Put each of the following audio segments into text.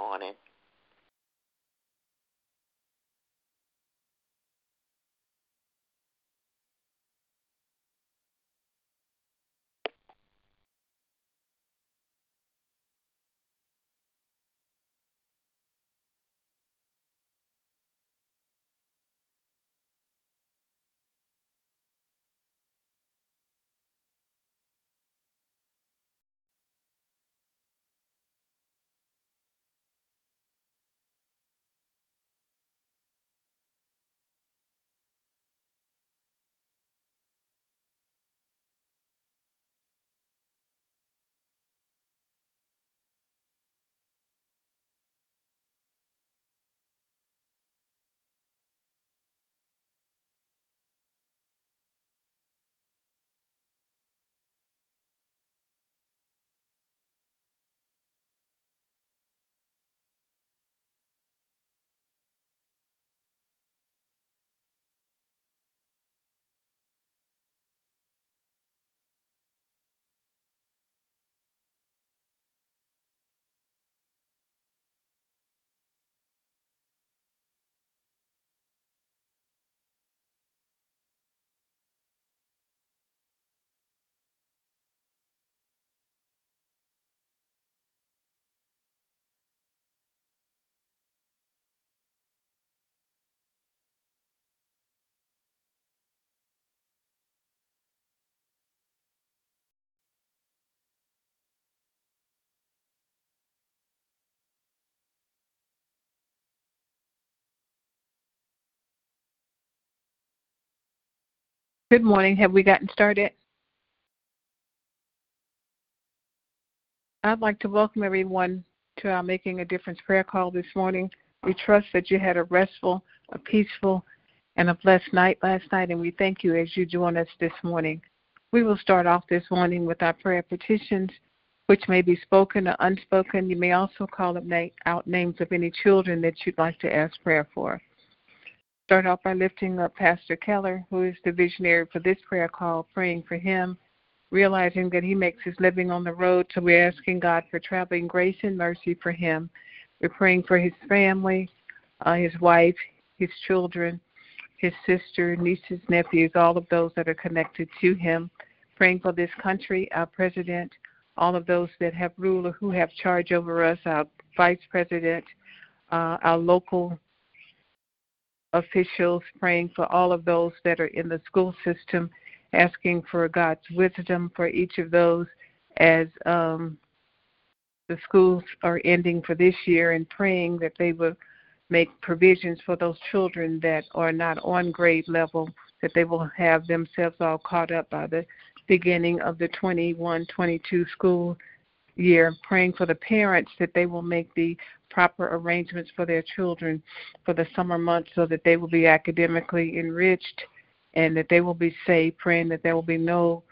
Morning. Good morning. Have we gotten started? I'd like to welcome everyone to our Making a Difference prayer call this morning. We trust that you had a restful, a peaceful, and a blessed night last night, and we thank you as you join us this morning. We will start off this morning with our prayer petitions, which may be spoken or unspoken. You may also call out names of any children that you'd like to ask prayer for start off by lifting up Pastor Keller, who is the visionary for this prayer call, praying for him, realizing that he makes his living on the road. So we're asking God for traveling grace and mercy for him. We're praying for his family, uh, his wife, his children, his sister, nieces, nephews, all of those that are connected to him. Praying for this country, our president, all of those that have rule or who have charge over us, our vice president, uh, our local officials, praying for all of those that are in the school system, asking for God's wisdom for each of those as um, the schools are ending for this year, and praying that they will make provisions for those children that are not on grade level, that they will have themselves all caught up by the beginning of the 21 22 school year, praying for the parents that they will make the proper arrangements for their children for the summer months so that they will be academically enriched and that they will be safe, praying that there will be no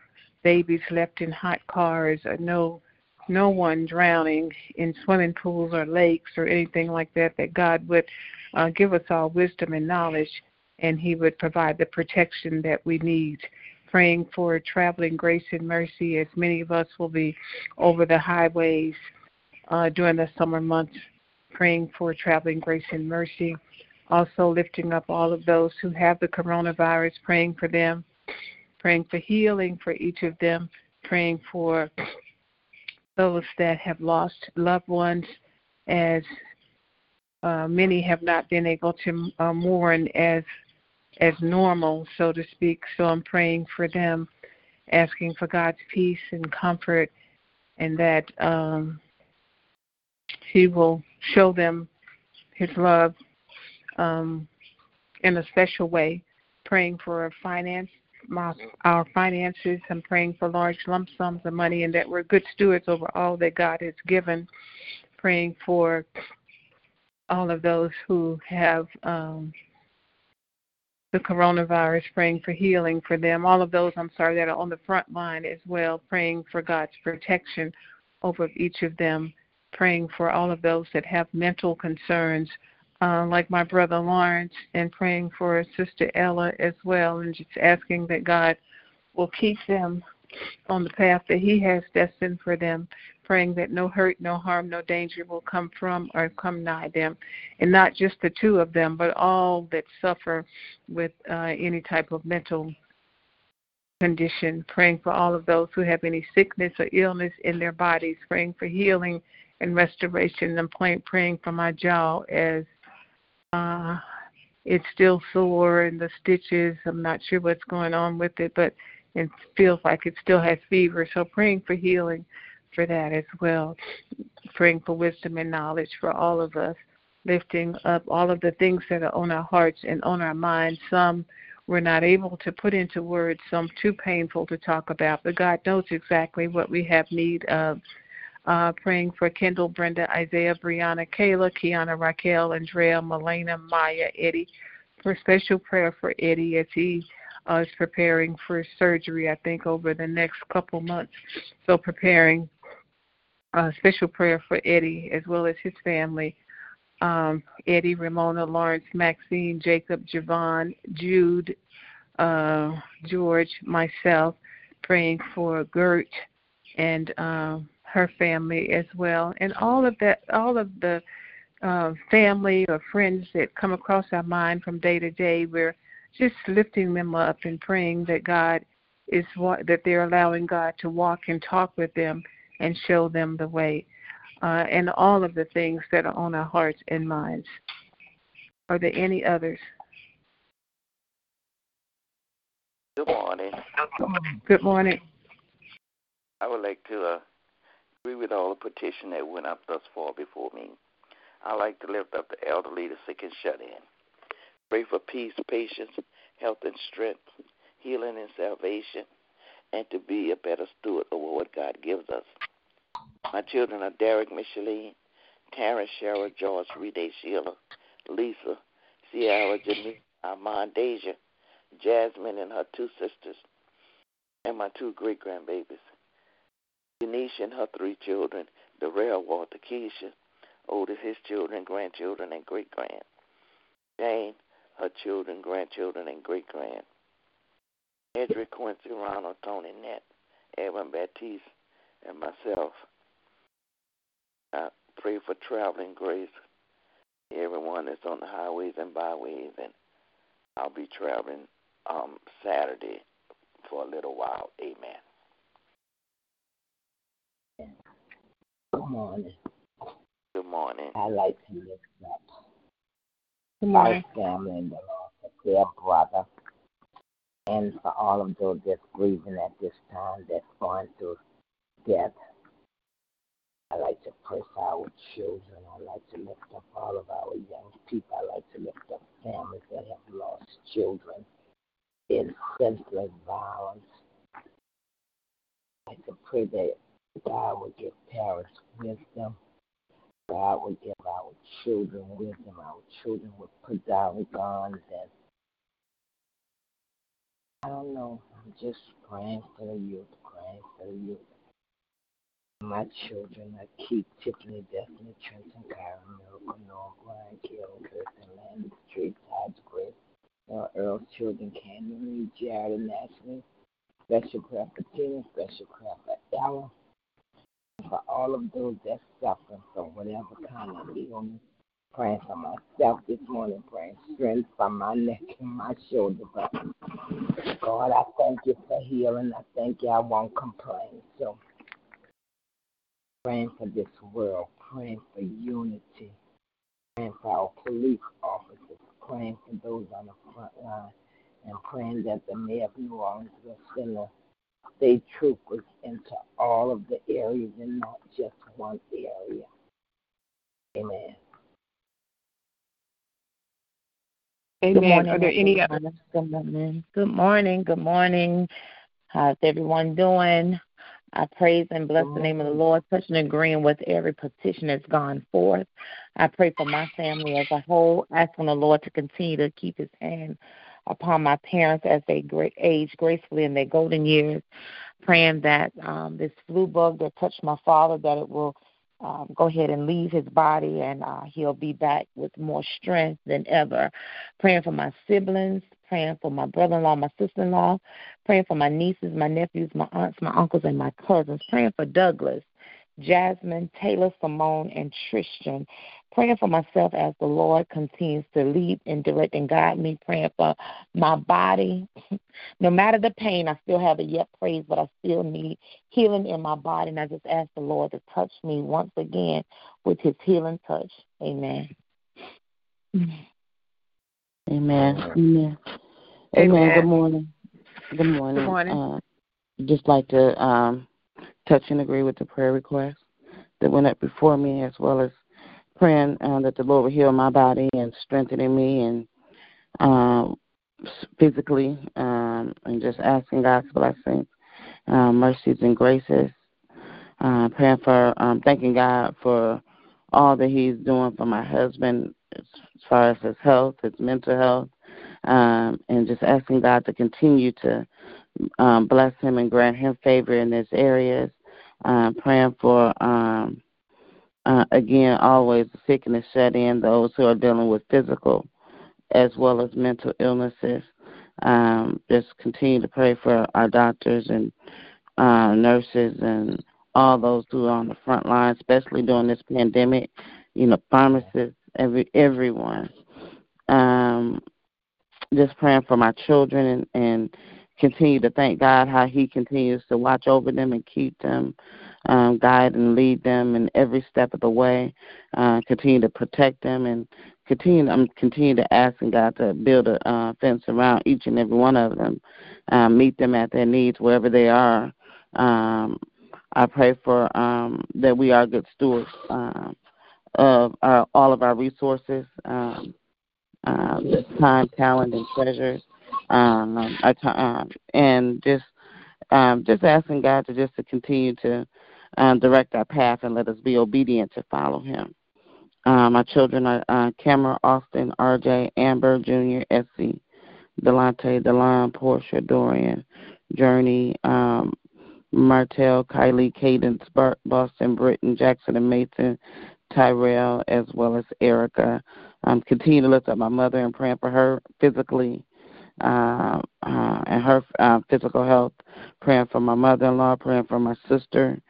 babies left in hot cars or no no one drowning in swimming pools or lakes or anything like that, that God would uh, give us all wisdom and knowledge and He would provide the protection that we need. Praying for traveling grace and mercy as many of us will be over the highways uh, during the summer months. Praying for traveling grace and mercy. Also, lifting up all of those who have the coronavirus, praying for them, praying for healing for each of them, praying for those that have lost loved ones, as uh, many have not been able to uh, mourn as as normal, so to speak. So I'm praying for them, asking for God's peace and comfort, and that um, He will show them His love um, in a special way. Praying for finance my, our finances. I'm praying for large lump sums of money and that we're good stewards over all that God has given. Praying for all of those who have um, the coronavirus, praying for healing for them. All of those, I'm sorry, that are on the front line as well, praying for God's protection over each of them. Praying for all of those that have mental concerns, uh, like my brother Lawrence, and praying for Sister Ella as well, and just asking that God will keep them on the path that He has destined for them, praying that no hurt, no harm, no danger will come from or come nigh them. And not just the two of them, but all that suffer with uh, any type of mental condition, praying for all of those who have any sickness or illness in their bodies, praying for healing and restoration, and praying for my jaw as uh, it's still sore and the stitches. I'm not sure what's going on with it, but it feels like it still has fever. So praying for healing for that as well. Praying for wisdom and knowledge for all of us. Lifting up all of the things that are on our hearts and on our minds. Some we're not able to put into words, some too painful to talk about, but God knows exactly what we have need of uh, praying for Kendall, Brenda, Isaiah, Brianna, Kayla, Kiana, Raquel, Andrea, Melena, Maya, Eddie. For special prayer for Eddie as he uh, is preparing for surgery, I think, over the next couple months. So preparing uh, special prayer for Eddie as well as his family. Um, Eddie, Ramona, Lawrence, Maxine, Jacob, Javon, Jude, uh, George, myself, praying for Gert and um, her family as well, and all of that, all of the uh, family or friends that come across our mind from day to day. We're just lifting them up and praying that God is what that they're allowing God to walk and talk with them and show them the way, uh, and all of the things that are on our hearts and minds. Are there any others? Good morning. Good morning. I would like to uh, agree with all the petition that went up thus far before me. I like to lift up the elderly, the sick, and shut in. Pray for peace, patience, health, and strength, healing and salvation, and to be a better steward over what God gives us. My children are Derek, Micheline, Tara, Cheryl, George, Rede, Sheila, Lisa, Sierra, Janine, Armand, Deja, Jasmine, and her two sisters, and my two great grandbabies. Denisha and her three children, Darrell, Walter, Keisha, Otis, his children, grandchildren, and great grand. Jane, her children, grandchildren, and great grand. Edric, Quincy, Ronald, Tony, Nett, Evan, Baptiste, and myself. I pray for traveling grace. Everyone that's on the highways and byways, and I'll be traveling um, Saturday for a little while. Amen. Good morning. Good morning. I like to lift up Good morning. my family in the their brother, and for all of those that's grieving at this time, that's going through death. I like to pray for our children. I like to lift up all of our young people. I like to lift up families that have lost children in senseless violence. I like to pray that God will give parents wisdom. God will give our children wisdom. Our children will put down guns and I don't know. I'm just praying for the youth, praying for the youth. My children, I keep Tiffany, Destiny, Trenton, Kyron, Miracle, Noah, Brian, Karen, Kirsten, Landon, Street, Todd's Grace, Earl, Earl's children, Lee, Jared, and Ashley. Special prayer for Tina, special for Ella, for all of those that suffer from whatever kind of illness. Praying for myself this morning, praying strength from my neck and my shoulder. But God, I thank you for healing. I thank you. I won't complain. So, praying for this world, praying for unity, praying for our police officers, praying for those on the front line, and praying that the mayor of New Orleans will send the state troopers into all of the areas and not just one area. Amen. Amen. Good morning. Are there any other? Good morning. Good morning. Good morning. How's everyone doing? I praise and bless the name of the Lord, touching and agreeing with every petition that's gone forth. I pray for my family as a whole, asking the Lord to continue to keep his hand upon my parents as they age gracefully in their golden years, praying that um, this flu bug that touched my father, that it will um, go ahead and leave his body and uh, he'll be back with more strength than ever. Praying for my siblings, praying for my brother in law, my sister in law, praying for my nieces, my nephews, my aunts, my uncles, and my cousins, praying for Douglas, Jasmine, Taylor, Simone, and Tristan. Praying for myself as the Lord continues to lead and direct and guide me. Praying for my body. no matter the pain, I still have a yet praise, but I still need healing in my body. And I just ask the Lord to touch me once again with his healing touch. Amen. Amen. Amen. Amen. Good morning. Good morning. Good morning. Uh, just like to um, touch and agree with the prayer request that went up before me, as well as praying uh, that the Lord will heal my body and strengthening me and um, physically, um, and just asking God's blessings, um, mercies, and graces. Uh, praying for, um, thanking God for all that He's doing for my husband as far as his health, his mental health, um, and just asking God to continue to um, bless him and grant him favor in these areas. Um, praying for, um, uh, again, always the sick and the shut in, those who are dealing with physical as well as mental illnesses. Um, just continue to pray for our doctors and uh, nurses and all those who are on the front line, especially during this pandemic. You know, pharmacists, every everyone. Um, just praying for my children and, and continue to thank God how He continues to watch over them and keep them, um, guide and lead them in every step of the way. Uh, continue to protect them and continue. I'm continue to asking God to build a uh, fence around each and every one of them, um, meet them at their needs wherever they are. Um, I pray for um, that we are good stewards um, of our, all of our resources. Um, uh, time, talent, and treasures, um, um, and just um, just asking God to just to continue to um, direct our path and let us be obedient to follow Him. Um, my children are uh, Cameron, Austin, R.J., Amber, Junior, Essie, Delante, Delon, Portia, Dorian, Journey, um, Martell, Kylie, Cadence, Boston, Britton, Jackson, and Mason, Tyrell, as well as Erica. Um, continue to lift up my mother and praying for her physically uh, uh, and her uh, physical health. Praying for my mother-in-law, praying for my sister,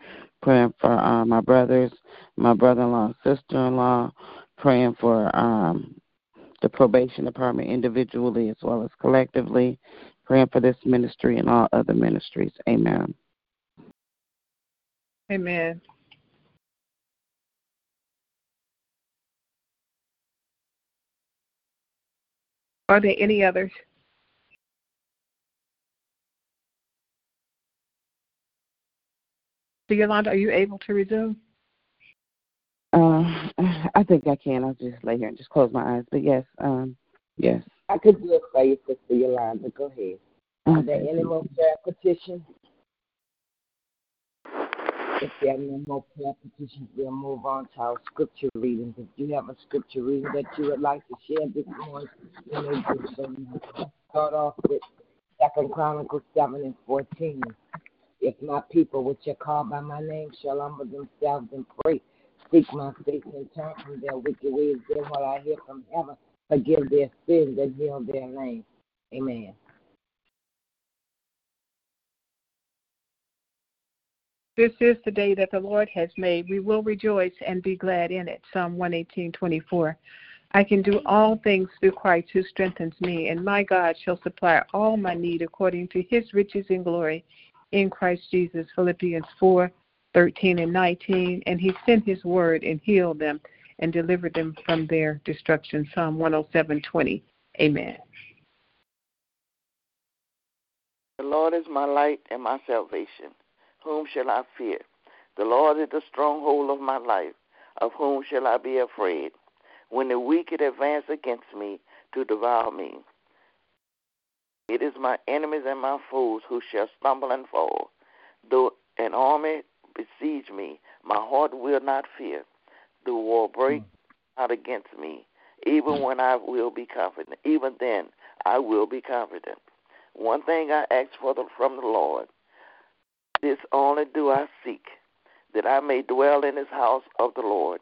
praying for uh, my brothers, my brother-in-law sister-in-law, praying for um, the probation department individually as well as collectively, praying for this ministry and all other ministries. Amen. Amen. Are there any others? So Yolanda, are you able to resume? Uh, I think I can. I'll just lay here and just close my eyes. But yes, um, yes. I could do it for you, Sister Yolanda. Go ahead. Are there any more prayer petitions? If there are no more prayer petitions, we'll move on to our scripture readings. If you have a scripture reading that you would like to share this morning, you may do so. Start off with Second Chronicles seven and fourteen. If my people, which are called by my name, shall humble themselves and pray, seek my face and turn from their wicked ways, then will I hear from heaven, forgive their sins and heal their land. Amen. This is the day that the Lord has made. We will rejoice and be glad in it. Psalm 118:24. I can do all things through Christ who strengthens me, and my God shall supply all my need according to his riches in glory in Christ Jesus. Philippians 4:13 and 19. And he sent his word and healed them and delivered them from their destruction. Psalm 107:20. Amen. The Lord is my light and my salvation. Whom shall I fear? The Lord is the stronghold of my life. Of whom shall I be afraid? When the wicked advance against me to devour me, it is my enemies and my foes who shall stumble and fall. Though an army besiege me, my heart will not fear. The war break hmm. out against me, even hmm. when I will be confident. Even then, I will be confident. One thing I ask for the, from the Lord, this only do I seek, that I may dwell in his house of the Lord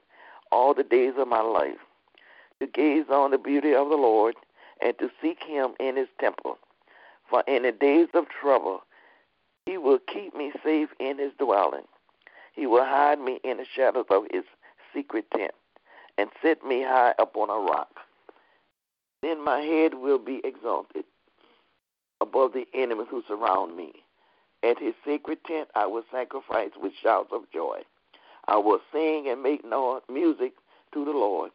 all the days of my life, to gaze on the beauty of the Lord and to seek him in his temple. For in the days of trouble, he will keep me safe in his dwelling. He will hide me in the shadows of his secret tent and set me high upon a rock. Then my head will be exalted above the enemies who surround me. At his sacred tent I will sacrifice with shouts of joy. I will sing and make music to the Lord.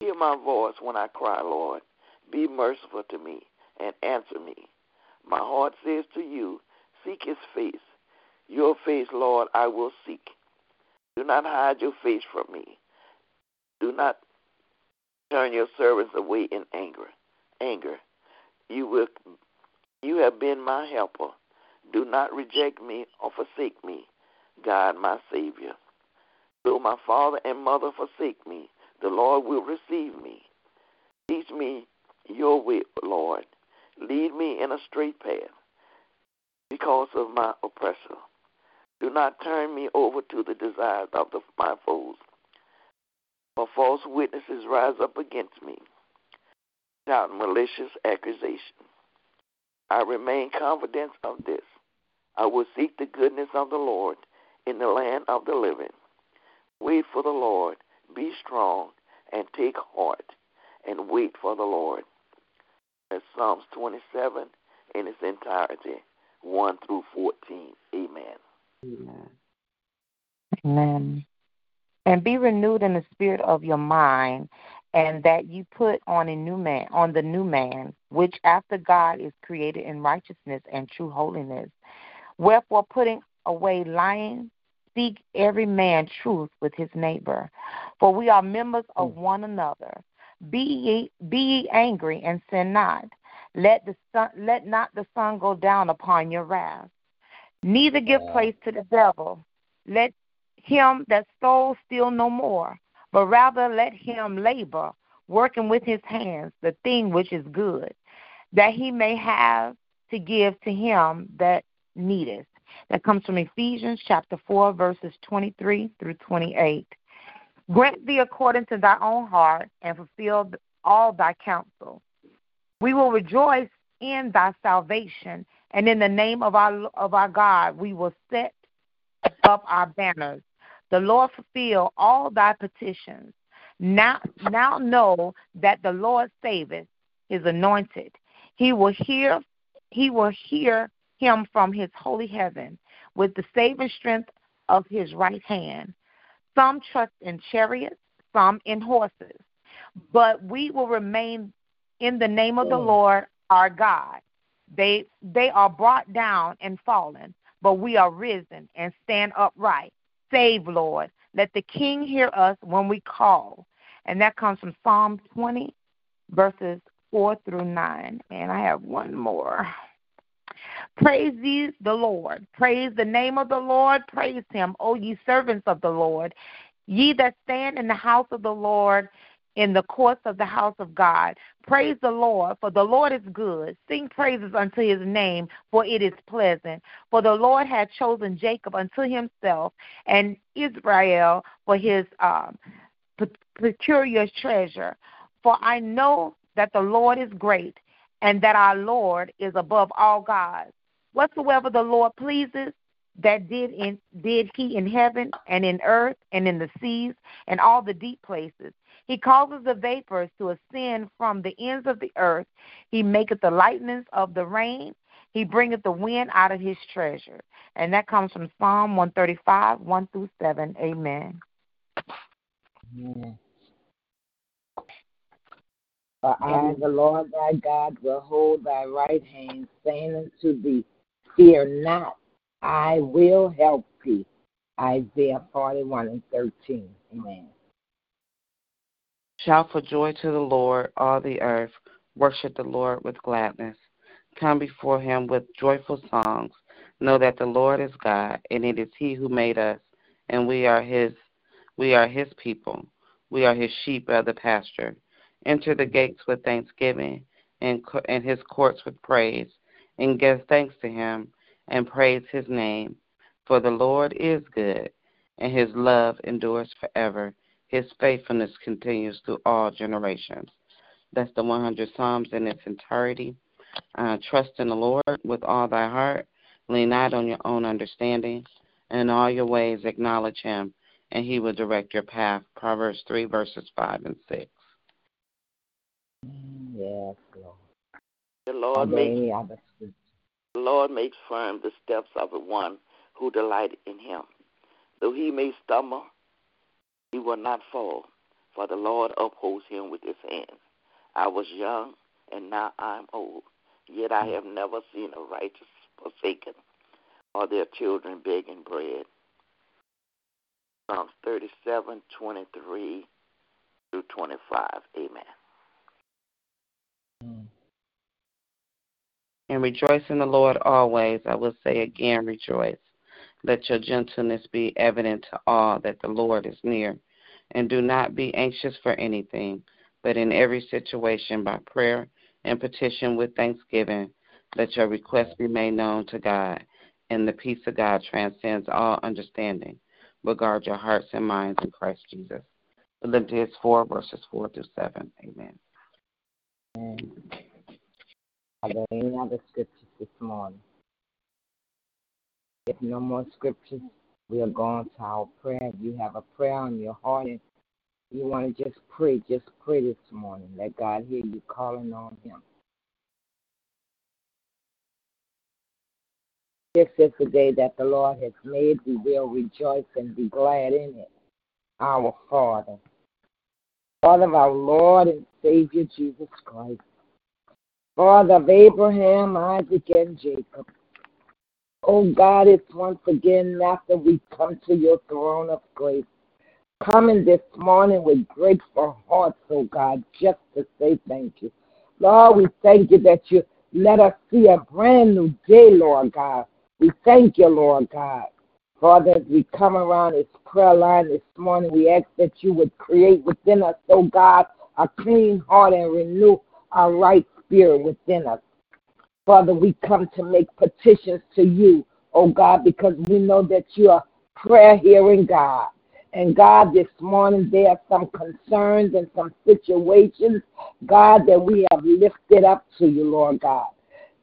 Hear my voice when I cry, Lord. Be merciful to me and answer me. My heart says to you, Seek his face. Your face, Lord, I will seek. Do not hide your face from me. Do not turn your servants away in anger. Anger. You will you have been my helper. Do not reject me or forsake me, God my Savior. Though my father and mother forsake me, the Lord will receive me. Teach me your way, Lord. Lead me in a straight path because of my oppressor. Do not turn me over to the desires of the, my foes. For false witnesses rise up against me, shouting malicious accusation. I remain confident of this. I will seek the goodness of the Lord in the land of the living. Wait for the Lord, be strong, and take heart, and wait for the Lord. That's Psalms 27 in its entirety, 1 through 14. Amen. Amen. Amen. And be renewed in the spirit of your mind, and that you put on a new man, on the new man, which after God is created in righteousness and true holiness. Wherefore, putting away lying, speak every man truth with his neighbor, for we are members of hmm. one another. Be ye, be ye angry and sin not. Let the sun, let not the sun go down upon your wrath. Neither give place to the devil. Let him that stole steal no more, but rather let him labor, working with his hands the thing which is good, that he may have to give to him that needeth. That comes from Ephesians chapter 4, verses 23 through 28. Grant thee according to thy own heart, and fulfill all thy counsel. We will rejoice in thy salvation, and in the name of our of our God we will set up our banners. The Lord fulfill all thy petitions. Now now know that the Lord saveth his anointed. He will hear he will hear him from his holy heaven with the saving strength of his right hand. Some trust in chariots, some in horses, but we will remain in the name of the mm. Lord our God. They they are brought down and fallen, but we are risen and stand upright. Save, Lord. Let the King hear us when we call. And that comes from Psalm 20, verses 4 through 9. And I have one more. Praise ye the Lord. Praise the name of the Lord. Praise him, O ye servants of the Lord. Ye that stand in the house of the Lord, in the courts of the house of God. Praise the Lord, for the Lord is good. Sing praises unto his name, for it is pleasant. For the Lord hath chosen Jacob unto himself, and Israel for his um, peculiar treasure. For I know that the Lord is great, and that our Lord is above all gods. Whatsoever the Lord pleases, that did in did he in heaven and in earth and in the seas and all the deep places. He causes the vapors to ascend from the ends of the earth. He maketh the lightnings of the rain. He bringeth the wind out of his treasure. And that comes from Psalm 135, 1 through 7. Amen. For I, the Lord thy God, will hold thy right hand, saying unto thee, Fear not, I will help thee. Isaiah 41 and 13. Amen. Shout for joy to the Lord, all the earth. Worship the Lord with gladness. Come before him with joyful songs. Know that the Lord is God, and it is he who made us, and we are his we are his people. We are his sheep of the pasture. Enter the gates with thanksgiving and, and his courts with praise, and give thanks to him and praise his name. For the Lord is good, and his love endures forever. His faithfulness continues through all generations. That's the 100 Psalms in its entirety. Uh, trust in the Lord with all thy heart. Lean not on your own understanding. In all your ways acknowledge him, and he will direct your path. Proverbs 3, verses 5 and 6. Yes, Lord. The Lord makes the Lord makes firm the steps of the one who delight in him. Though he may stumble, he will not fall, for the Lord upholds him with his hand. I was young, and now I am old, yet I have never seen a righteous forsaken, or their children begging bread. Psalms 37, 23 through 25. Amen. Mm. And rejoice in the Lord always. I will say again, rejoice. Let your gentleness be evident to all that the Lord is near. And do not be anxious for anything, but in every situation by prayer and petition with thanksgiving, let your requests be made known to God. And the peace of God transcends all understanding. But guard your hearts and minds in Christ Jesus. Philippians 4, verses 4 through 7. Amen. Amen. Are there any other scriptures this morning? If no more scriptures, we are going to our prayer. If you have a prayer on your heart and you want to just pray, just pray this morning. Let God hear you calling on Him. This is the day that the Lord has made. We will rejoice and be glad in it. Our Father, Father of our Lord and Savior Jesus Christ, Father of Abraham, Isaac, and Jacob. Oh God, it's once again after we come to your throne of grace, coming this morning with grateful hearts, oh God, just to say thank you. Lord, we thank you that you let us see a brand new day, Lord God. We thank you, Lord God. Father, as we come around this prayer line this morning, we ask that you would create within us, oh God, a clean heart and renew a right spirit within us. Father, we come to make petitions to you, oh God, because we know that you are prayer hearing God. And God, this morning there are some concerns and some situations, God, that we have lifted up to you, Lord God.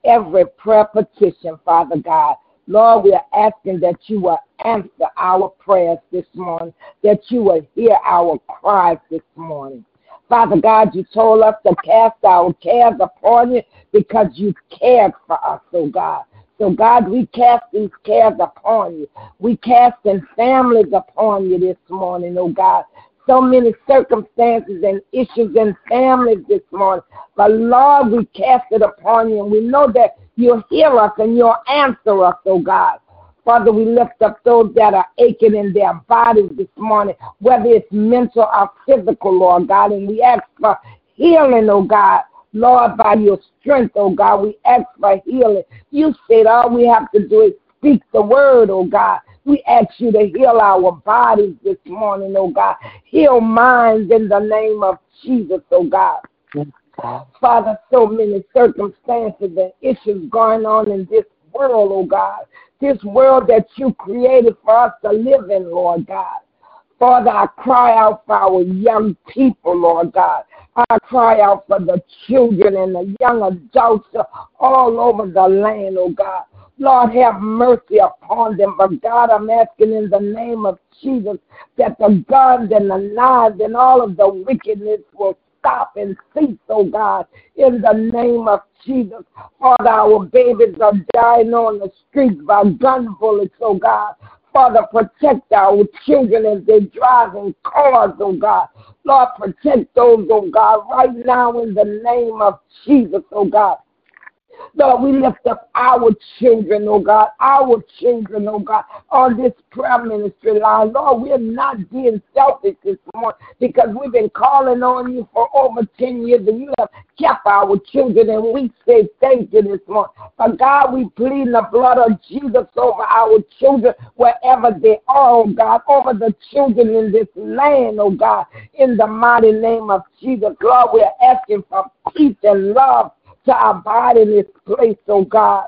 Every prayer petition, Father God, Lord, we are asking that you will answer our prayers this morning, that you will hear our cries this morning. Father God, you told us to cast our cares upon you because you cared for us, oh God. So, God, we cast these cares upon you. We cast in families upon you this morning, oh God. so many circumstances and issues in families this morning. But Lord, we cast it upon you and we know that you'll hear us and you'll answer us, oh God. Father, we lift up those that are aching in their bodies this morning, whether it's mental or physical, Lord God, and we ask for healing, oh God. Lord, by your strength, oh God, we ask for healing. You said all we have to do is speak the word, oh God. We ask you to heal our bodies this morning, oh God. Heal minds in the name of Jesus, oh God. Father, so many circumstances and issues going on in this world, oh God. This world that you created for us to live in, Lord God. Father, I cry out for our young people, Lord God. I cry out for the children and the young adults all over the land, oh God. Lord, have mercy upon them. But God, I'm asking in the name of Jesus that the guns and the knives and all of the wickedness will stop and cease, oh God, in the name of Jesus. Father, our babies are dying on the streets by gun bullets, oh God. Father, protect our children as they drive in cars, oh God. Lord, protect those, oh God, right now in the name of Jesus, oh God. Lord, we lift up our children, oh God, our children, oh God, on this prayer ministry line. Lord, we're not being selfish this morning because we've been calling on you for over 10 years and you have kept our children and we say thank you this morning. But God, we plead the blood of Jesus over our children wherever they are, oh God, over the children in this land, oh God, in the mighty name of Jesus. Lord, we're asking for peace and love to abide in this place, oh God.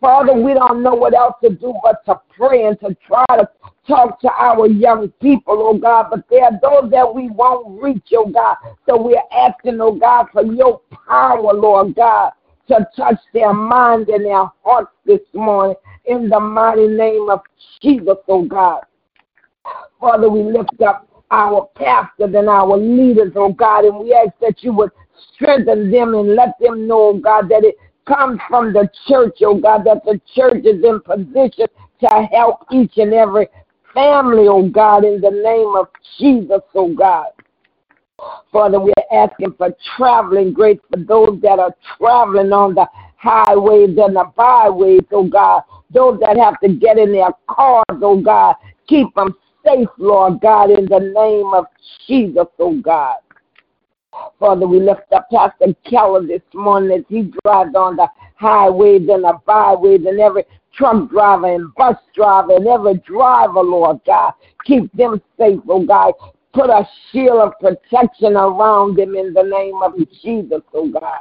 Father, we don't know what else to do but to pray and to try to talk to our young people, oh God. But there are those that we won't reach, oh God. So we're asking, oh God, for your power, Lord God, to touch their minds and their hearts this morning in the mighty name of Jesus, oh God. Father, we lift up our pastors and our leaders, oh God, and we ask that you would strengthen them and let them know, oh God, that it comes from the church, oh God, that the church is in position to help each and every family, oh God, in the name of Jesus, oh God. Father, we're asking for traveling grace for those that are traveling on the highways and the byways, oh God. Those that have to get in their cars, oh God. Keep them safe, Lord God, in the name of Jesus, oh God. Father, we lift up Pastor Keller this morning as he drives on the highways and the byways and every truck driver and bus driver and every driver, Lord God. Keep them safe, oh God. Put a shield of protection around them in the name of Jesus, oh God.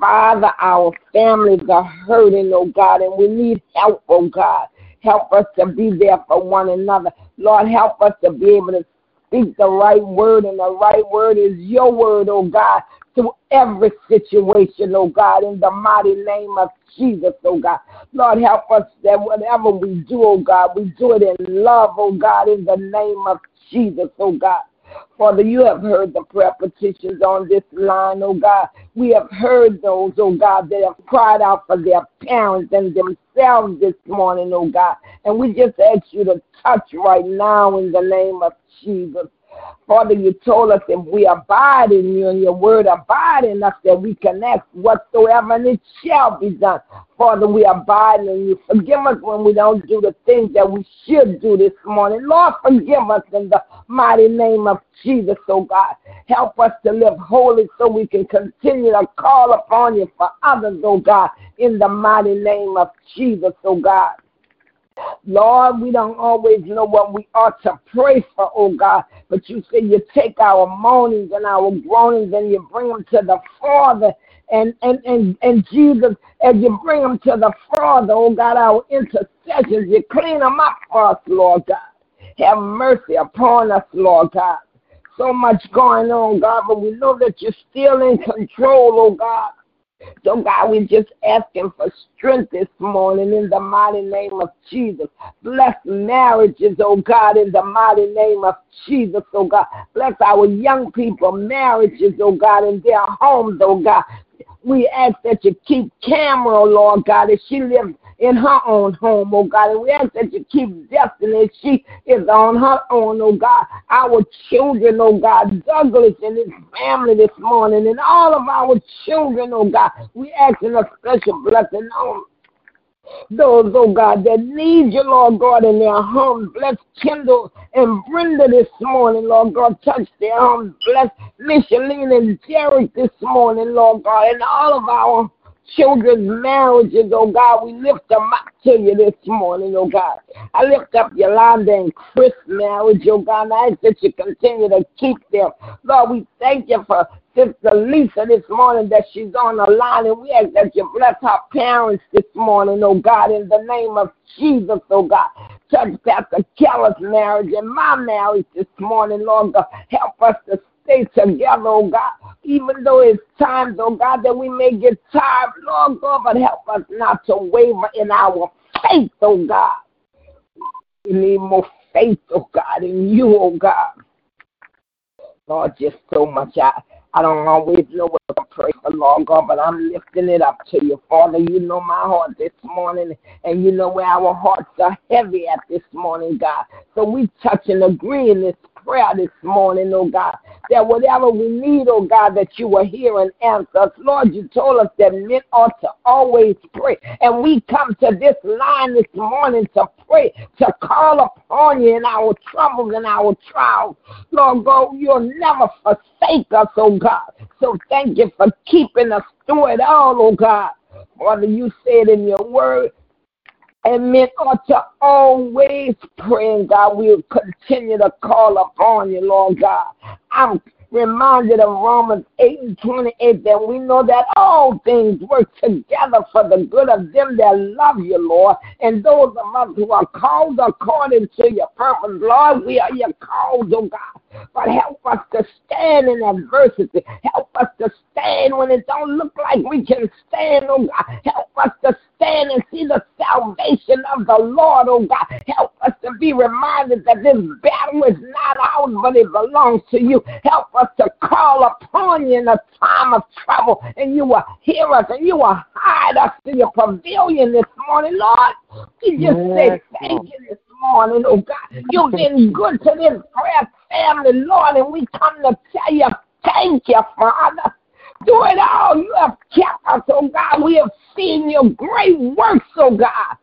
Father, our families are hurting, oh God, and we need help, oh God. Help us to be there for one another. Lord, help us to be able to speak the right word, and the right word is your word, oh God, to every situation, oh God, in the mighty name of Jesus, oh God. Lord, help us that whatever we do, oh God, we do it in love, oh God, in the name of Jesus, oh God. Father, you have heard the prayer petitions on this line, oh God. We have heard those, oh God, that have cried out for their parents and themselves this morning, oh God. And we just ask you to touch right now in the name of Jesus. Father, you told us if we abide in you and your word abide in us, that we can ask whatsoever and it shall be done. Father, we abide in you. Forgive us when we don't do the things that we should do this morning. Lord, forgive us in the mighty name of Jesus, oh God. Help us to live holy so we can continue to call upon you for others, oh God, in the mighty name of Jesus, oh God. Lord, we don't always know what we ought to pray for, oh God, but you say you take our moanings and our groanings and you bring them to the Father. And, and, and, and Jesus, as you bring them to the Father, oh God, our intercessions, you clean them up for us, Lord God. Have mercy upon us, Lord God. So much going on, God, but we know that you're still in control, oh God. So, God, we're just asking for strength this morning in the mighty name of Jesus. Bless marriages, oh God, in the mighty name of Jesus, oh God. Bless our young people, marriages, oh God, in their homes, oh God. We ask that you keep Camera, oh Lord God, as she lives in her own home, oh God. And we ask that you keep Destiny. She is on her own, oh God. Our children, oh God, Douglas and his family this morning, and all of our children, oh God. We asking a special blessing on those, oh God, that need you, Lord God, in their homes. Bless Kendall and Brenda this morning, Lord God. Touch their homes. Bless Micheline and Derek this morning, Lord God, and all of our children's marriages, oh God. We lift them up to you this morning, oh God. I lift up Yolanda and Chris marriage, oh God, I ask that you continue to keep them. Lord, we thank you for Sister Lisa this morning that she's on the line, and we ask that you bless her parents this morning, oh God, in the name of Jesus, oh God. Touch Pastor Keller's marriage and my marriage this morning, Lord God. Help us to stay together, oh God. Even though it's times, oh God, that we may get tired, Lord God, but help us not to waver in our faith, oh God. We need more faith, oh God, in you, oh God. Lord, just so much. I, I don't always know what to pray for, Lord God, but I'm lifting it up to you, Father. You know my heart this morning, and you know where our hearts are heavy at this morning, God. So we touch and agree in this prayer this morning, oh God, that whatever we need, oh God, that you will hear and answer us. Lord, you told us that men ought to always pray. And we come to this line this morning to pray, to call upon you in our troubles and our trials. Lord God, you'll never forsake us, oh God. So thank you for keeping us through it all, oh God. Father, you said in your word and men ought to always pray, and God. We'll continue to call upon you, Lord God. I'm reminded of Romans 8 and 28 that we know that all things work together for the good of them that love you, Lord, and those of us who are called according to your purpose. Lord, we are your called, oh God. But help us to stand in adversity. Help us to stand when it don't look like we can stand, oh God. Help us to stand and see the salvation of the Lord, oh God. Help us to be reminded that this battle is not ours, but it belongs to you. Help us to call upon you in a time of trouble, and you will hear us, and you will hide us in your pavilion this morning, Lord. We just yes. say thank you this morning, oh God. You've been good to this prayer family, Lord, and we come to tell you thank you, Father. Do it all. You have kept us, oh God. We have seen your great works, oh God.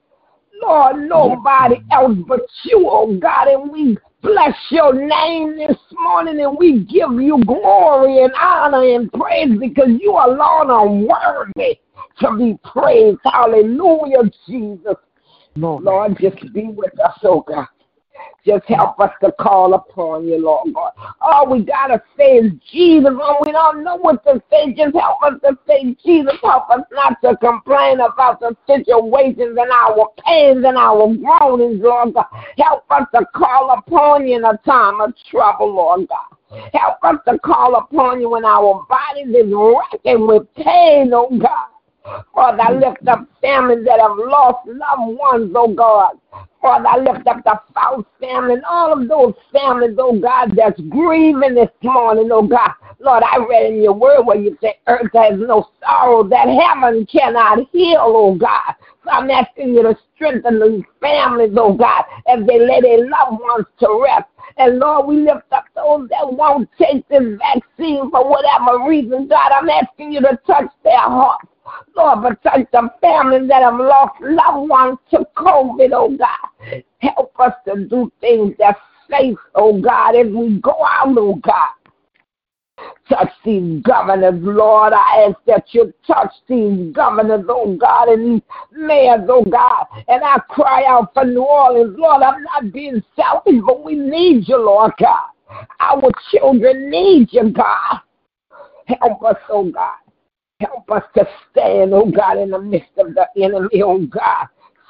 Lord, nobody else but you, oh God, and we bless your name this morning and we give you glory and honor and praise because you alone are worthy to be praised. Hallelujah, Jesus. Lord, Lord just be with us, oh God. Just help us to call upon you, Lord God. All we got to say is Jesus. When we don't know what to say, just help us to say Jesus. Help us not to complain about the situations and our pains and our groanings, Lord God. Help us to call upon you in a time of trouble, Lord God. Help us to call upon you when our bodies is racking with pain, oh God. Father, I lift up families that have lost loved ones, oh God. Father, I lift up the Faust family and all of those families, oh God, that's grieving this morning, oh God. Lord, I read in your word where you say earth has no sorrow that heaven cannot heal, oh God. So I'm asking you to strengthen these families, oh God, as they lay their loved ones to rest. And Lord, we lift up those that won't take this vaccine for whatever reason, God. I'm asking you to touch their hearts. Lord, protect the families that have lost loved ones to COVID, oh God. Help us to do things that's safe, oh God, as we go out, oh God. Touch these governors, Lord. I ask that you touch these governors, oh God, and these mayors, oh God. And I cry out for New Orleans, Lord. I'm not being selfish, but we need you, Lord God. Our children need you, God. Help us, oh God. Help us to stand, oh God, in the midst of the enemy, oh God.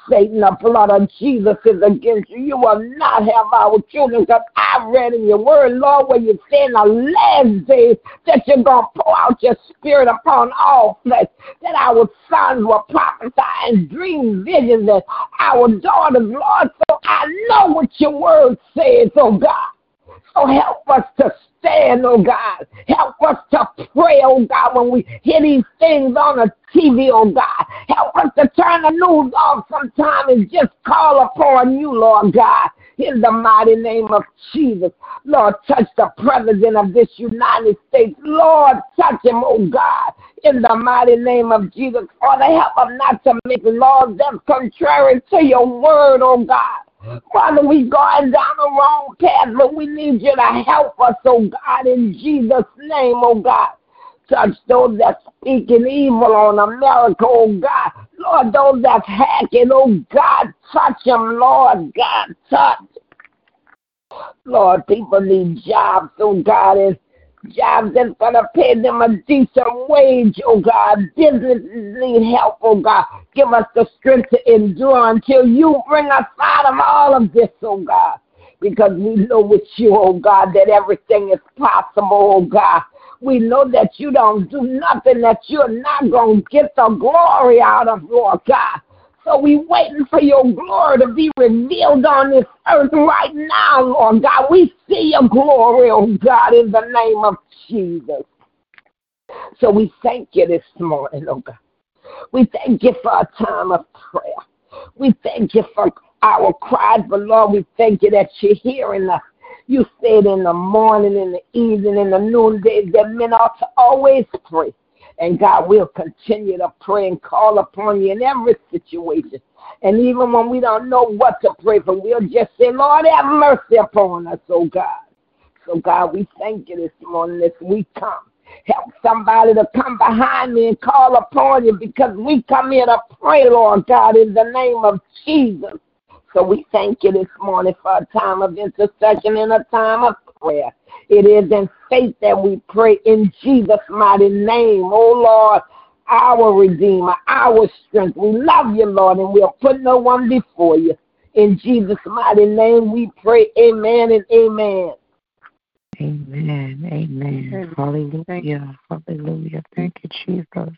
Satan, the blood of Jesus is against you. You will not have our children because I read in your word, Lord, where you say in the last days that you're going to pour out your spirit upon all flesh, that our sons will prophesy and dream visions, and our daughters, Lord. So I know what your word says, oh God. So help us to stand, oh God. Help us to pray, oh God, when we hear these things on the TV, oh God. Help us to turn the news off sometime and just call upon you, Lord God. In the mighty name of Jesus. Lord, touch the president of this United States. Lord, touch him, oh God. In the mighty name of Jesus. Father, help him not to make laws that's contrary to your word, oh God. Father, we going down the wrong path, but we need you to help us, oh God, in Jesus' name, oh God. Touch those that speaking evil on America, oh God. Lord, those that hacking, oh God, touch them, Lord God, touch. Lord, people need jobs, oh God, and jobs that's going to pay them a decent wage, oh God. Businesses need help, oh God. Give us the strength to endure until you bring us out of all of this, oh God. Because we know with you, oh God, that everything is possible, oh God. We know that you don't do nothing that you're not going to get the glory out of, Lord God. So we waiting for your glory to be revealed on this earth right now, Lord God. We see your glory, oh God, in the name of Jesus. So we thank you this morning, oh God. We thank you for a time of prayer. We thank you for our cries, but Lord, we thank you that you're hearing us. You said in the morning, in the evening, in the noonday that men ought to always pray. And God will continue to pray and call upon you in every situation. And even when we don't know what to pray for, we'll just say, Lord, have mercy upon us, oh God. So, God, we thank you this morning as we come. Help somebody to come behind me and call upon you because we come here to pray, Lord God, in the name of Jesus. So we thank you this morning for a time of intercession and a time of prayer. It is in faith that we pray in Jesus' mighty name. Oh Lord, our Redeemer, our strength. We love you, Lord, and we'll put no one before you. In Jesus' mighty name we pray. Amen and amen. Amen. Amen. Hallelujah. Hallelujah. Thank you, Jesus.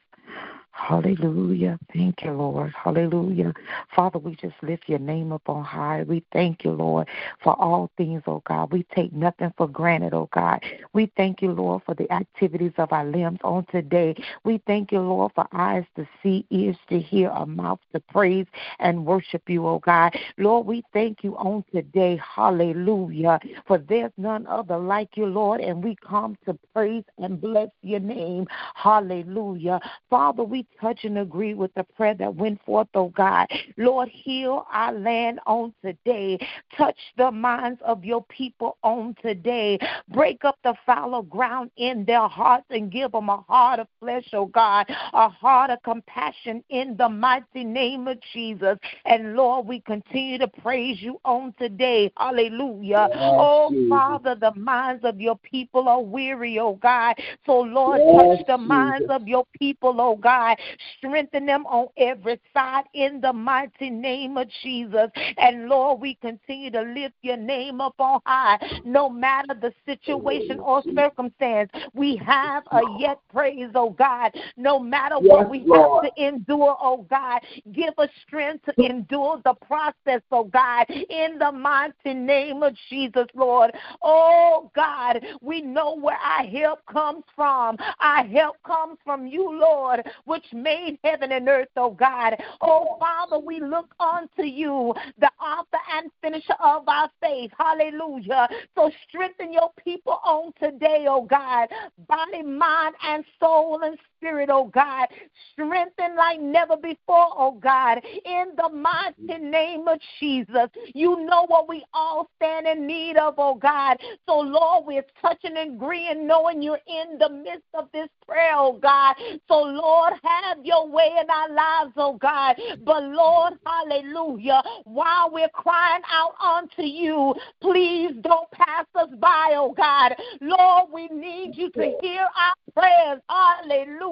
Hallelujah. Thank you, Lord. Hallelujah. Father, we just lift your name up on high. We thank you, Lord, for all things, oh God. We take nothing for granted, oh God. We thank you, Lord, for the activities of our limbs on today. We thank you, Lord, for eyes to see, ears to hear, a mouth to praise and worship you, oh God. Lord, we thank you on today. Hallelujah. For there's none other like you, Lord, and we come to praise and bless your name. Hallelujah. Father, we touch and agree with the prayer that went forth, oh God. Lord, heal our land on today. Touch the minds of your people on today. Break up the fallow ground in their hearts and give them a heart of flesh, oh God, a heart of compassion in the mighty name of Jesus. And Lord, we continue to praise you on today. Hallelujah. Yes, oh Jesus. Father, the minds of your people are weary, oh God. So Lord, yes, touch the Jesus. minds of your people, oh God. God. Strengthen them on every side in the mighty name of Jesus. And Lord, we continue to lift your name up on high, no matter the situation or circumstance. We have a yet praise, oh God, no matter yes, what we Lord. have to endure, oh God. Give us strength to endure the process, oh God, in the mighty name of Jesus, Lord. Oh God, we know where our help comes from. Our help comes from you, Lord, which made heaven and earth, oh God. Oh Father, we look unto you, the author and finisher of our faith. Hallelujah. So strengthen your people on today, oh God. Body, mind, and soul and spirit, oh God. Strengthen like never before, oh God. In the mighty name of Jesus. You know what we all stand in need of, oh God. So, Lord, we're touching and agreeing, knowing you're in the midst of this prayer, oh God. So, Lord, have your way in our lives, oh God. But, Lord, hallelujah, while we're crying out unto you, please don't pass us by, oh God. Lord, we need you to hear our prayers. Hallelujah.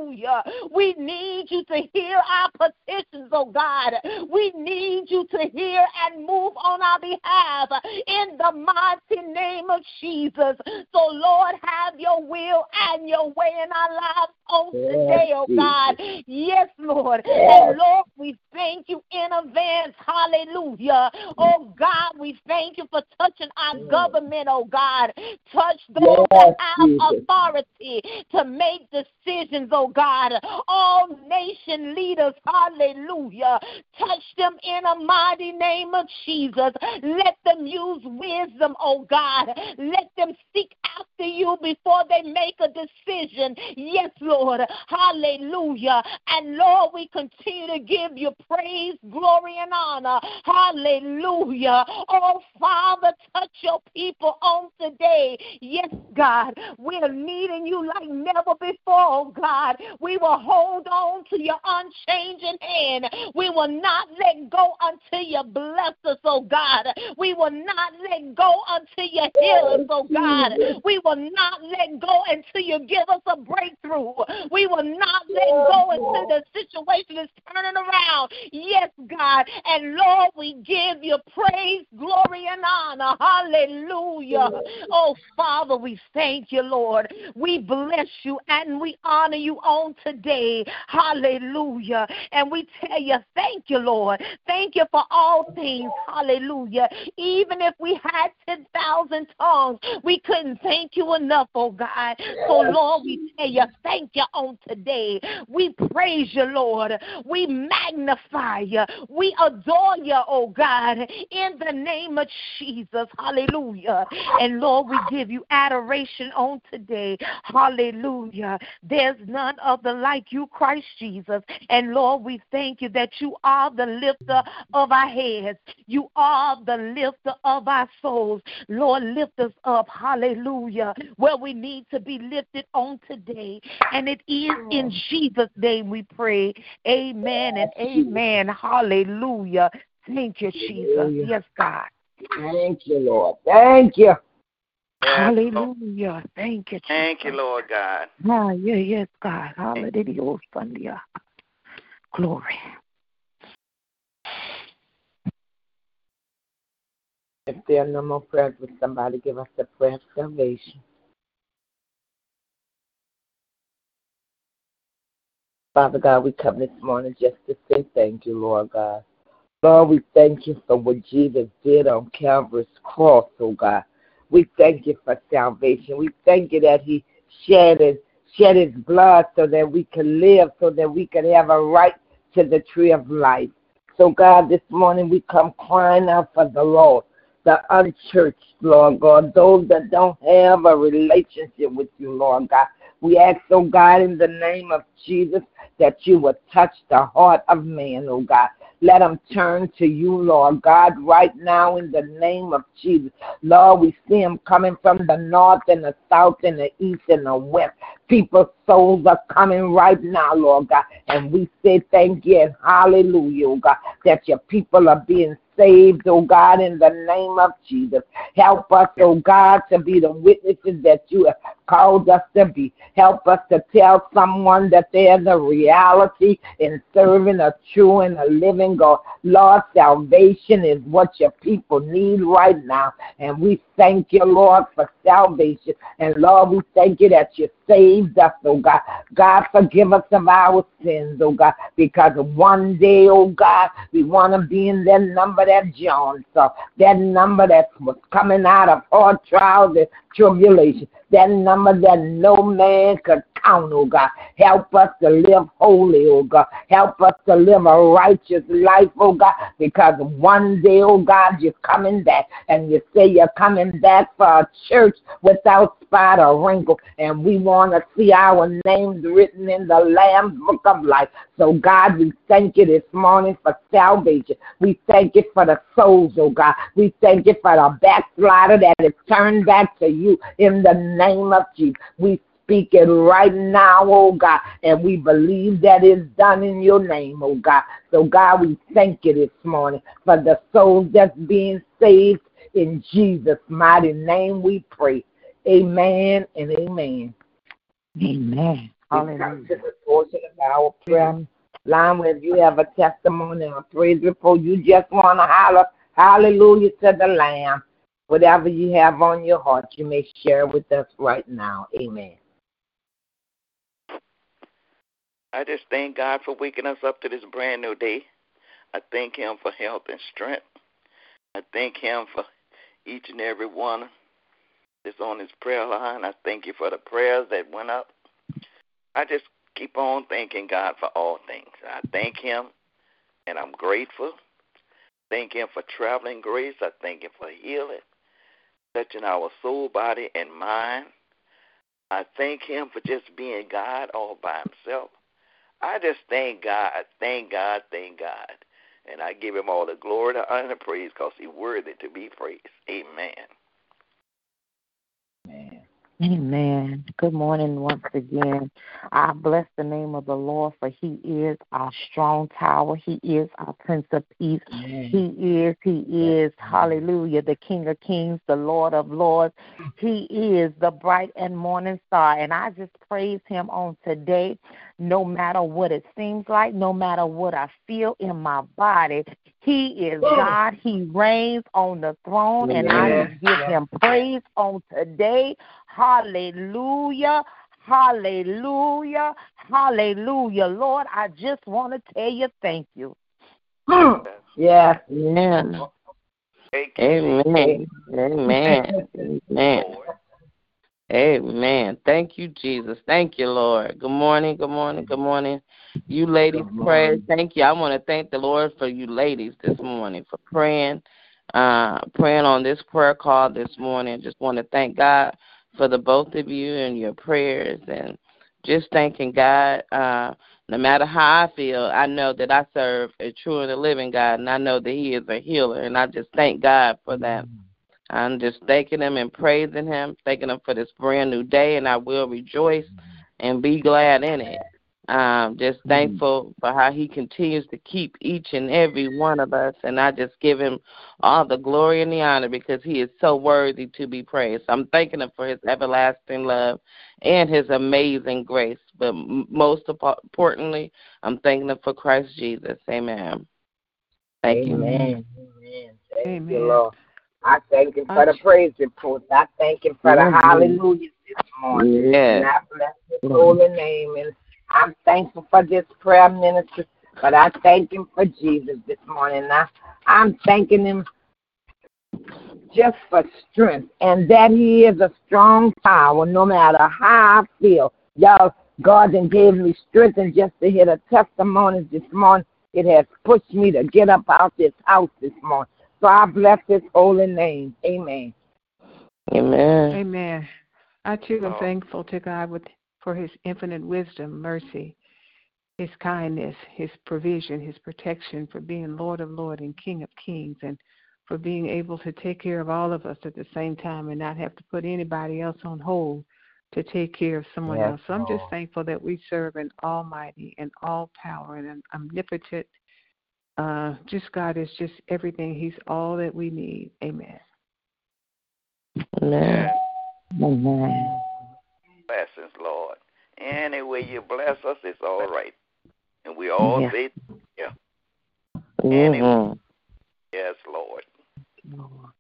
We need you to hear our petitions, oh God. We need you to hear and move on our behalf in the mighty name of Jesus. So, Lord, have your will and your way in our lives on today, oh God. Yes, Lord. And Lord, we thank you in advance. Hallelujah. Oh God, we thank you for touching our government, oh God. Touch those that have authority to make decisions, oh God. All nation leaders, hallelujah. Touch them in a mighty name of Jesus. Let them use wisdom, oh God. Let them seek after you before they make a decision. Yes, Lord. Hallelujah. And Lord, we continue to give you praise, glory, and honor. Hallelujah. Oh, Father, touch your people on today. Yes, God. We're needing you like never before, oh God. We will hold on to your unchanging hand. We will not let go until you bless us, oh God. We will not let go until you heal us, oh God. We will not let go until you give us a breakthrough. We will not let go until the situation is turning around. Yes, God. And Lord, we give you praise, glory, and honor. Hallelujah. Oh, Father, we thank you, Lord. We bless you and we honor you on today. Hallelujah. And we tell you, thank you, Lord. Thank you for all things. Hallelujah. Even if we had 10,000 tongues, we couldn't thank you enough, oh God. So, Lord, we tell you, thank you on today. We praise you, Lord. We magnify you. We adore you, oh God, in the name of Jesus. Hallelujah. And Lord, we give you adoration on today. Hallelujah. There's none other like you, Christ Jesus. And Lord, we thank you that you are the lifter of our heads. You are the lifter of our souls. Lord, lift us up. Hallelujah. Where we need to be lifted on today. And it is in Jesus' name we pray. Amen and amen. Hallelujah. Thank you, Jesus. Yes, God. Thank you, Lord. Thank you. Hallelujah. Thank you, Jesus. Thank you, Lord God. Ah, yeah, yes, God. Hallelujah. Glory. If there are no more prayers, would somebody give us the prayer of salvation? Father God, we come this morning just to say thank you, Lord God. Lord, we thank you for what Jesus did on Calvary's cross, oh God. We thank you for salvation. We thank you that He shed His, shed his blood so that we can live, so that we can have a right to the tree of life. So, God, this morning we come crying out for the Lord, the unchurched, Lord God, those that don't have a relationship with you, Lord God. We ask, oh God, in the name of Jesus, that you would touch the heart of man, oh God. Let them turn to you, Lord God, right now in the name of Jesus. Lord, we see them coming from the north and the south and the east and the west. People's souls are coming right now, Lord God. And we say thank you and hallelujah, oh God, that your people are being saved, oh God, in the name of Jesus. Help us, oh God, to be the witnesses that you have called us to be. Help us to tell someone that there's a reality in serving a true and a living God. Lord, salvation is what your people need right now. And we thank you, Lord, for salvation. And Lord, we thank you that you saved us, oh God. God, forgive us of our sins, oh God, because one day, oh God, we want to be in that number that John saw, that number that was coming out of hard trials tribulation, that number that no man could count, oh God. Help us to live holy, oh God. Help us to live a righteous life, oh God, because one day, oh God, you're coming back, and you say you're coming back for a church without spot or wrinkle, and we want to see our names written in the Lamb's book of life. So, God, we thank you this morning for salvation. We thank you for the souls, oh God. We thank you for the backslider that is turned back to you in the name of Jesus. We speak it right now, oh God, and we believe that it's done in your name, oh God. So, God, we thank you this morning for the souls that's being saved. In Jesus' mighty name we pray. Amen and amen. Amen. Hallelujah. To the portion of our prayer line where you have a testimony or praise report, you just want to holler hallelujah to the Lamb. Whatever you have on your heart, you may share with us right now. Amen. I just thank God for waking us up to this brand new day. I thank Him for health and strength. I thank Him for each and every one that's on this prayer line. I thank you for the prayers that went up. I just keep on thanking God for all things. I thank Him, and I'm grateful. Thank Him for traveling grace. I thank Him for healing, touching our soul, body, and mind. I thank Him for just being God all by Himself. I just thank God, thank God, thank God. And I give Him all the glory, the honor, and the praise because He's worthy to be praised. Amen. Amen. Good morning once again. I bless the name of the Lord, for He is our strong tower. He is our Prince of Peace. Amen. He is, He is, hallelujah, the King of Kings, the Lord of Lords. He is the bright and morning star. And I just praise Him on today, no matter what it seems like, no matter what I feel in my body. He is God. He reigns on the throne, and I give Him praise on today. Hallelujah. Hallelujah. Hallelujah. Lord, I just want to tell you thank you. Yeah. Amen. Amen. Amen. Amen. Amen. Thank you, Jesus. Thank you, Lord. Good morning. Good morning. Good morning. You ladies pray. Thank you. I want to thank the Lord for you ladies this morning for praying, uh, praying on this prayer call this morning. Just want to thank God for the both of you and your prayers and just thanking God. Uh, no matter how I feel, I know that I serve a true and a living God, and I know that He is a healer, and I just thank God for that. I'm just thanking Him and praising Him, thanking Him for this brand new day, and I will rejoice and be glad in it. Um, just thankful for how He continues to keep each and every one of us, and I just give Him all the glory and the honor because He is so worthy to be praised. I'm thanking Him for His everlasting love and His amazing grace, but most importantly, I'm thanking Him for Christ Jesus. Amen. Thank Amen. you. Amen. Thank Amen. you, Lord. I thank Him for the praise reports. I thank Him for the hallelujahs this morning. Yes. And I bless His holy name. And I'm thankful for this prayer ministry, but I thank Him for Jesus this morning. I, I'm thanking Him just for strength and that He is a strong power no matter how I feel. Y'all, God then gave me strength and just to hear the testimonies this morning, it has pushed me to get up out this house this morning. So I bless His holy name. Amen. Amen. Amen. I too am Oh. thankful to God with for his infinite wisdom, mercy, his kindness, his provision, his protection, for being Lord of Lords and King of Kings, and for being able to take care of all of us at the same time and not have to put anybody else on hold to take care of someone Yes, else. So I'm just thankful that we serve an almighty and all power and an omnipotent uh just God is just everything. He's all that we need. Amen. Amen. Amen. Blessings, Lord. Any way you bless us, it's all right. And we all Yeah. say, yeah, Mhm. yes, Lord. If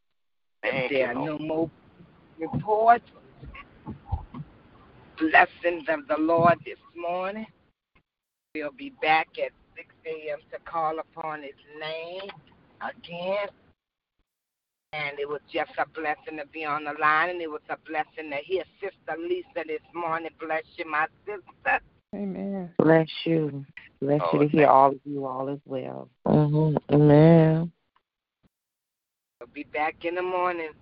Thank there you, are Lord. no more reports, blessings of the Lord this morning. We'll be back at 6 a.m. to call upon His name again. And it was just a blessing to be on the line, and it was a blessing to hear Sister Lisa this morning. Bless you, my sister. Amen. Bless you. Bless you to hear all of you all as well. Mhm. Amen. We'll be back in the morning.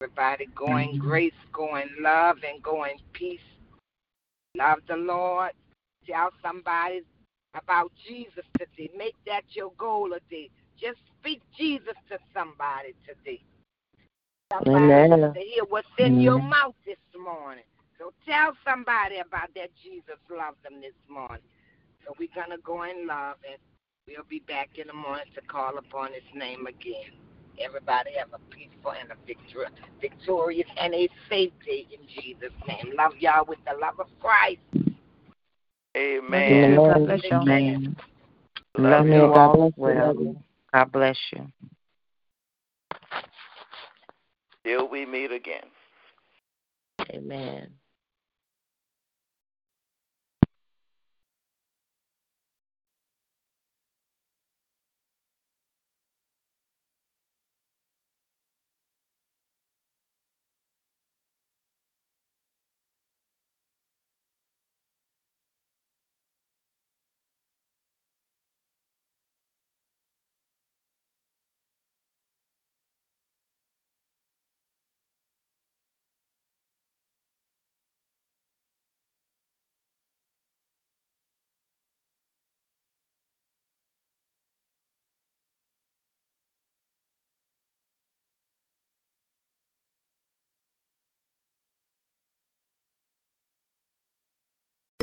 Everybody going grace, going love, and going peace. Love the Lord. Tell somebody about Jesus today. Make that your goal today. Just speak Jesus to somebody today. Somebody Amen. needs to hear what's in your mouth this morning. So tell somebody about that Jesus loves them this morning. So we're going to go in love, and we'll be back in the morning to call upon his name again. Everybody have a peaceful and a victor- victorious and a safe day in Jesus' name. Love y'all with the love of Christ. Amen. God bless. Amen. Love Love you you all. all God bless you. well. Love you. God bless you. Till we meet again. Amen.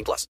18 plus.